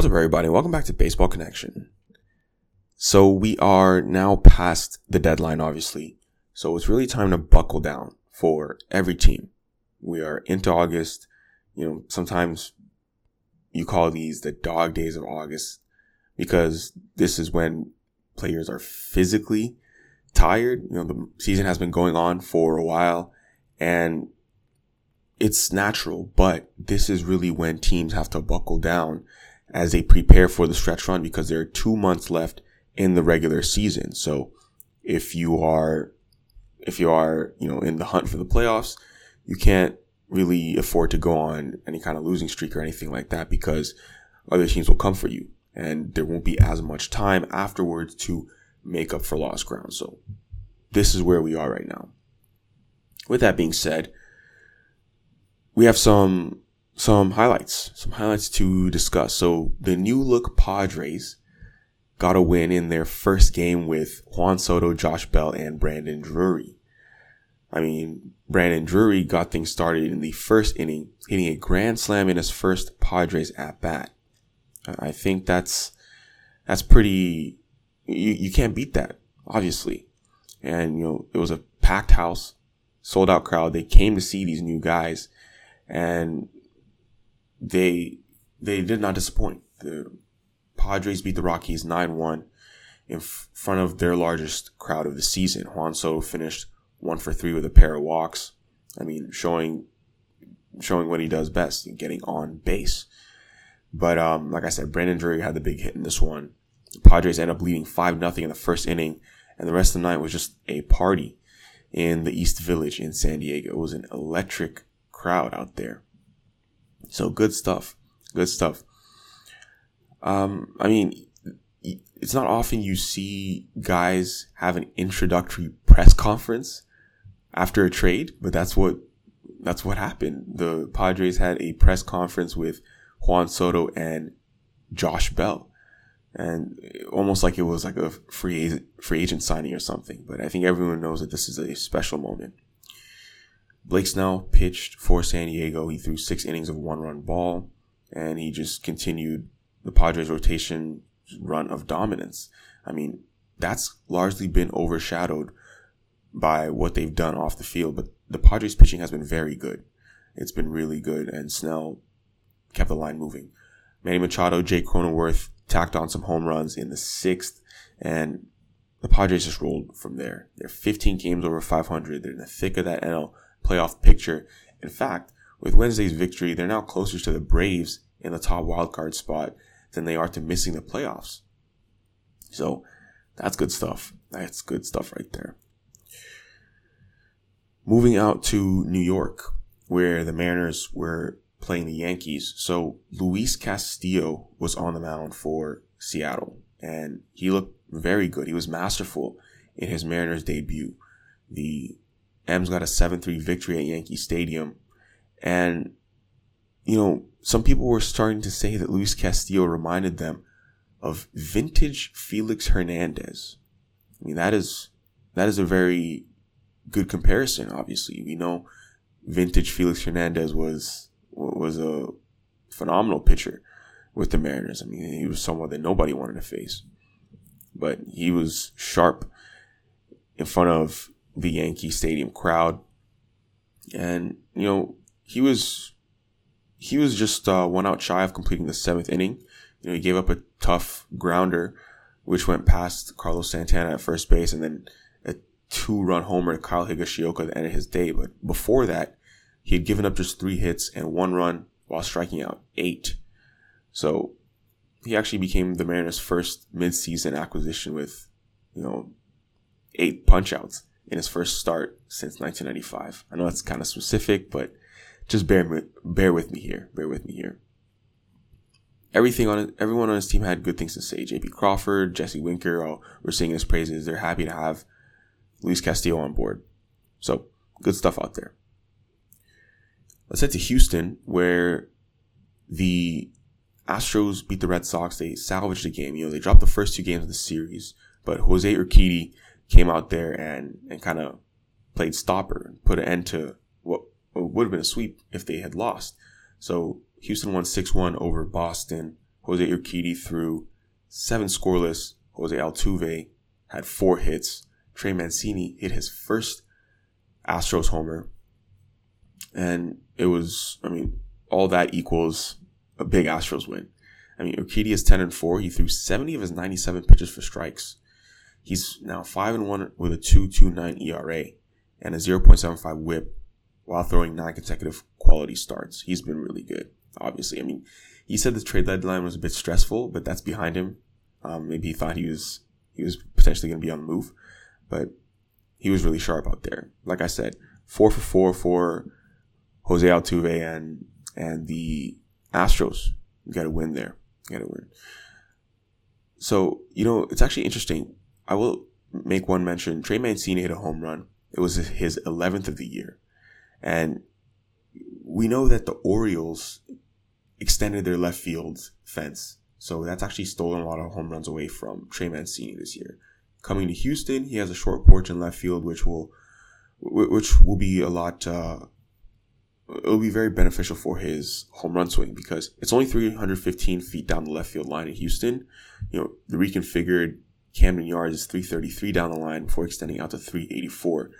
What's up, everybody? Welcome back to Baseball Connection. So we are now past the deadline, obviously. So it's really time to buckle down for every team. We are into August. You know, sometimes you call these the dog days of August because this is when players are physically tired. You know, the season has been going on for a while and it's natural, but this is really when teams have to buckle down as they prepare for the stretch run because there are two months left in the regular season. So if you are, if you are, you know, in the hunt for the playoffs, you can't really afford to go on any kind of losing streak or anything like that because other teams will come for you and there won't be as much time afterwards to make up for lost ground. So this is where we are right now. With that being said, we have some some highlights, some highlights to discuss. So the new look Padres got a win in their first game with Juan Soto, Josh Bell, and Brandon Drury. I mean, Brandon Drury got things started in the first inning, hitting a grand slam in his first Padres at bat. I think that's that's pretty. You you can't beat that, obviously. And you know, it was a packed house, sold out crowd. They came to see these new guys, and they they did not disappoint. The Padres beat the Rockies 9-1 in f- front of their largest crowd of the season. Juan Soto finished one for three with a pair of walks. I mean, showing showing what he does best, and getting on base. But um, like I said, Brandon Drury had the big hit in this one. The Padres end up leading five nothing in the first inning, and the rest of the night was just a party in the East Village in San Diego. It was an electric crowd out there. So good stuff. Good stuff. Um, I mean, it's not often you see guys have an introductory press conference after a trade, but that's what that's what happened. The Padres had a press conference with Juan Soto and Josh Bell, and almost like it was like a free agent, free agent signing or something. But I think everyone knows that this is a special moment. Blake Snell pitched for San Diego. He threw six innings of one run ball and he just continued the Padres rotation run of dominance. I mean, that's largely been overshadowed by what they've done off the field, but the Padres pitching has been very good. It's been really good and Snell kept the line moving. Manny Machado, Jake Cronenworth tacked on some home runs in the sixth and the Padres just rolled from there. They're 15 games over 500. They're in the thick of that NL playoff picture. In fact, with Wednesday's victory, they're now closer to the Braves in the top wildcard spot than they are to missing the playoffs. So that's good stuff. That's good stuff right there. Moving out to New York, where the Mariners were playing the Yankees. So Luis Castillo was on the mound for Seattle, and he looked very good. He was masterful in his Mariners debut. The M's got a 7-3 victory at Yankee Stadium. And, you know, some people were starting to say that Luis Castillo reminded them of vintage Felix Hernandez. I mean, that is, that is a very good comparison, obviously. We know vintage Felix Hernandez was, was a phenomenal pitcher with the Mariners. I mean, he was someone that nobody wanted to face, but he was sharp in front of the Yankee Stadium crowd. And, you know, he was, he was just, uh, one out shy of completing the seventh inning. You know, he gave up a tough grounder, which went past Carlos Santana at first base and then a two run homer to Kyle Higashioka at the end of his day. But before that, he had given up just three hits and one run while striking out eight. So he actually became the Mariners' first midseason acquisition with, you know, eight punchouts in his first start since 1995. I know that's kind of specific, but just bear bear with me here. Bear with me here. Everything on everyone on his team had good things to say. J.P. Crawford, Jesse Winker, all were singing his praises. They're happy to have Luis Castillo on board. So good stuff out there. Let's head to Houston, where the Astros beat the Red Sox. They salvaged the game. You know, they dropped the first two games of the series, but Jose Urquidy came out there and, and kind of played stopper and put an end to what would have been a sweep if they had lost. So Houston won 6-1 over Boston Jose Urquidy threw seven scoreless. Jose Altuve had four hits. Trey Mancini hit his first Astros homer. And it was, I mean, all that equals a big Astros win. I mean, Urquidy is 10 and 4. He threw 70 of his 97 pitches for strikes. He's now 5 and 1 with a 2.29 ERA and a 0.75 whip while throwing nine consecutive quality starts. He's been really good, obviously. I mean, he said the trade deadline was a bit stressful, but that's behind him. Um, maybe he thought he was he was potentially going to be on the move, but he was really sharp out there. Like I said, four for four for Jose Altuve and and the Astros. Got to win there. Got to win. So you know it's actually interesting. I will make one mention. Trey Mancini hit a home run. It was his 11th of the year, and we know that the Orioles extended their left field fence. So that's actually stolen a lot of home runs away from Trey Mancini this year. Coming to Houston, he has a short porch in left field, which will, which will be a lot, uh, it'll be very beneficial for his home run swing because it's only 315 feet down the left field line in Houston. You know, the reconfigured Camden Yards is 333 down the line before extending out to 384.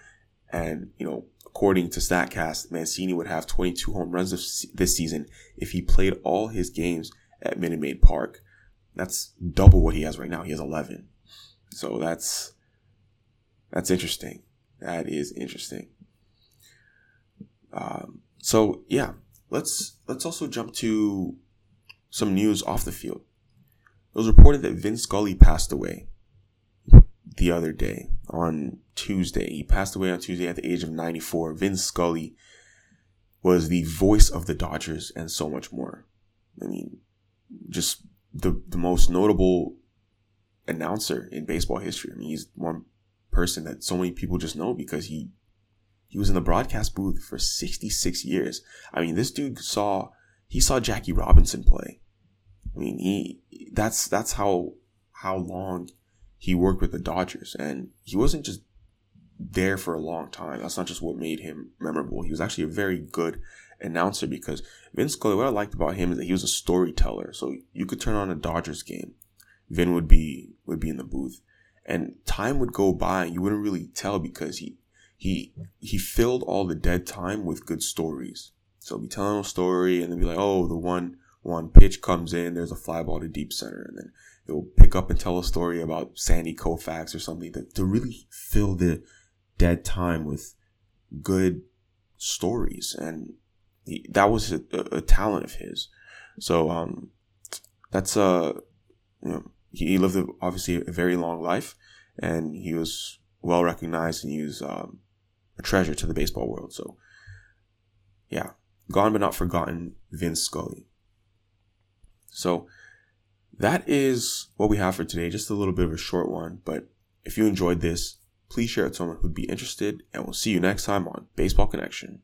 And, you know, according to StatCast, Mancini would have 22 home runs this season if he played all his games at Minute Maid Park. That's double what he has right now. He has 11. So that's, that's interesting. That is interesting. Um, so yeah, let's, let's also jump to some news off the field. It was reported that Vin Scully passed away the other day on Tuesday. He passed away on Tuesday at the age of 94. Vin Scully was the voice of the Dodgers and so much more. I mean, just the, the most notable announcer in baseball history. I mean, he's one person that so many people just know because he he was in the broadcast booth for 66 years. I mean, this dude saw he saw Jackie Robinson play. I mean, he that's that's how how long he worked with the Dodgers and he wasn't just there for a long time. That's not just what made him memorable. He was actually a very good announcer because Vin Scully, what I liked about him is that he was a storyteller. So you could turn on a Dodgers game. Vin would be, would be in the booth and time would go by and you wouldn't really tell because he, he, he filled all the dead time with good stories. So he'll be telling a story and then be like, oh, the one, one pitch comes in, there's a fly ball to deep center. And then he'll pick up and tell a story about Sandy Koufax or something to, to really fill the dead time with good stories. And he, that was a, a, talent of his. So, um, that's, uh, you know, he lived a, obviously a very long life and he was well recognized and he was, um, a treasure to the baseball world. So, yeah, gone but not forgotten, Vin Scully. So, that is what we have for today. Just a little bit of a short one, but if you enjoyed this, please share it with someone who'd be interested, and we'll see you next time on Baseball Connection.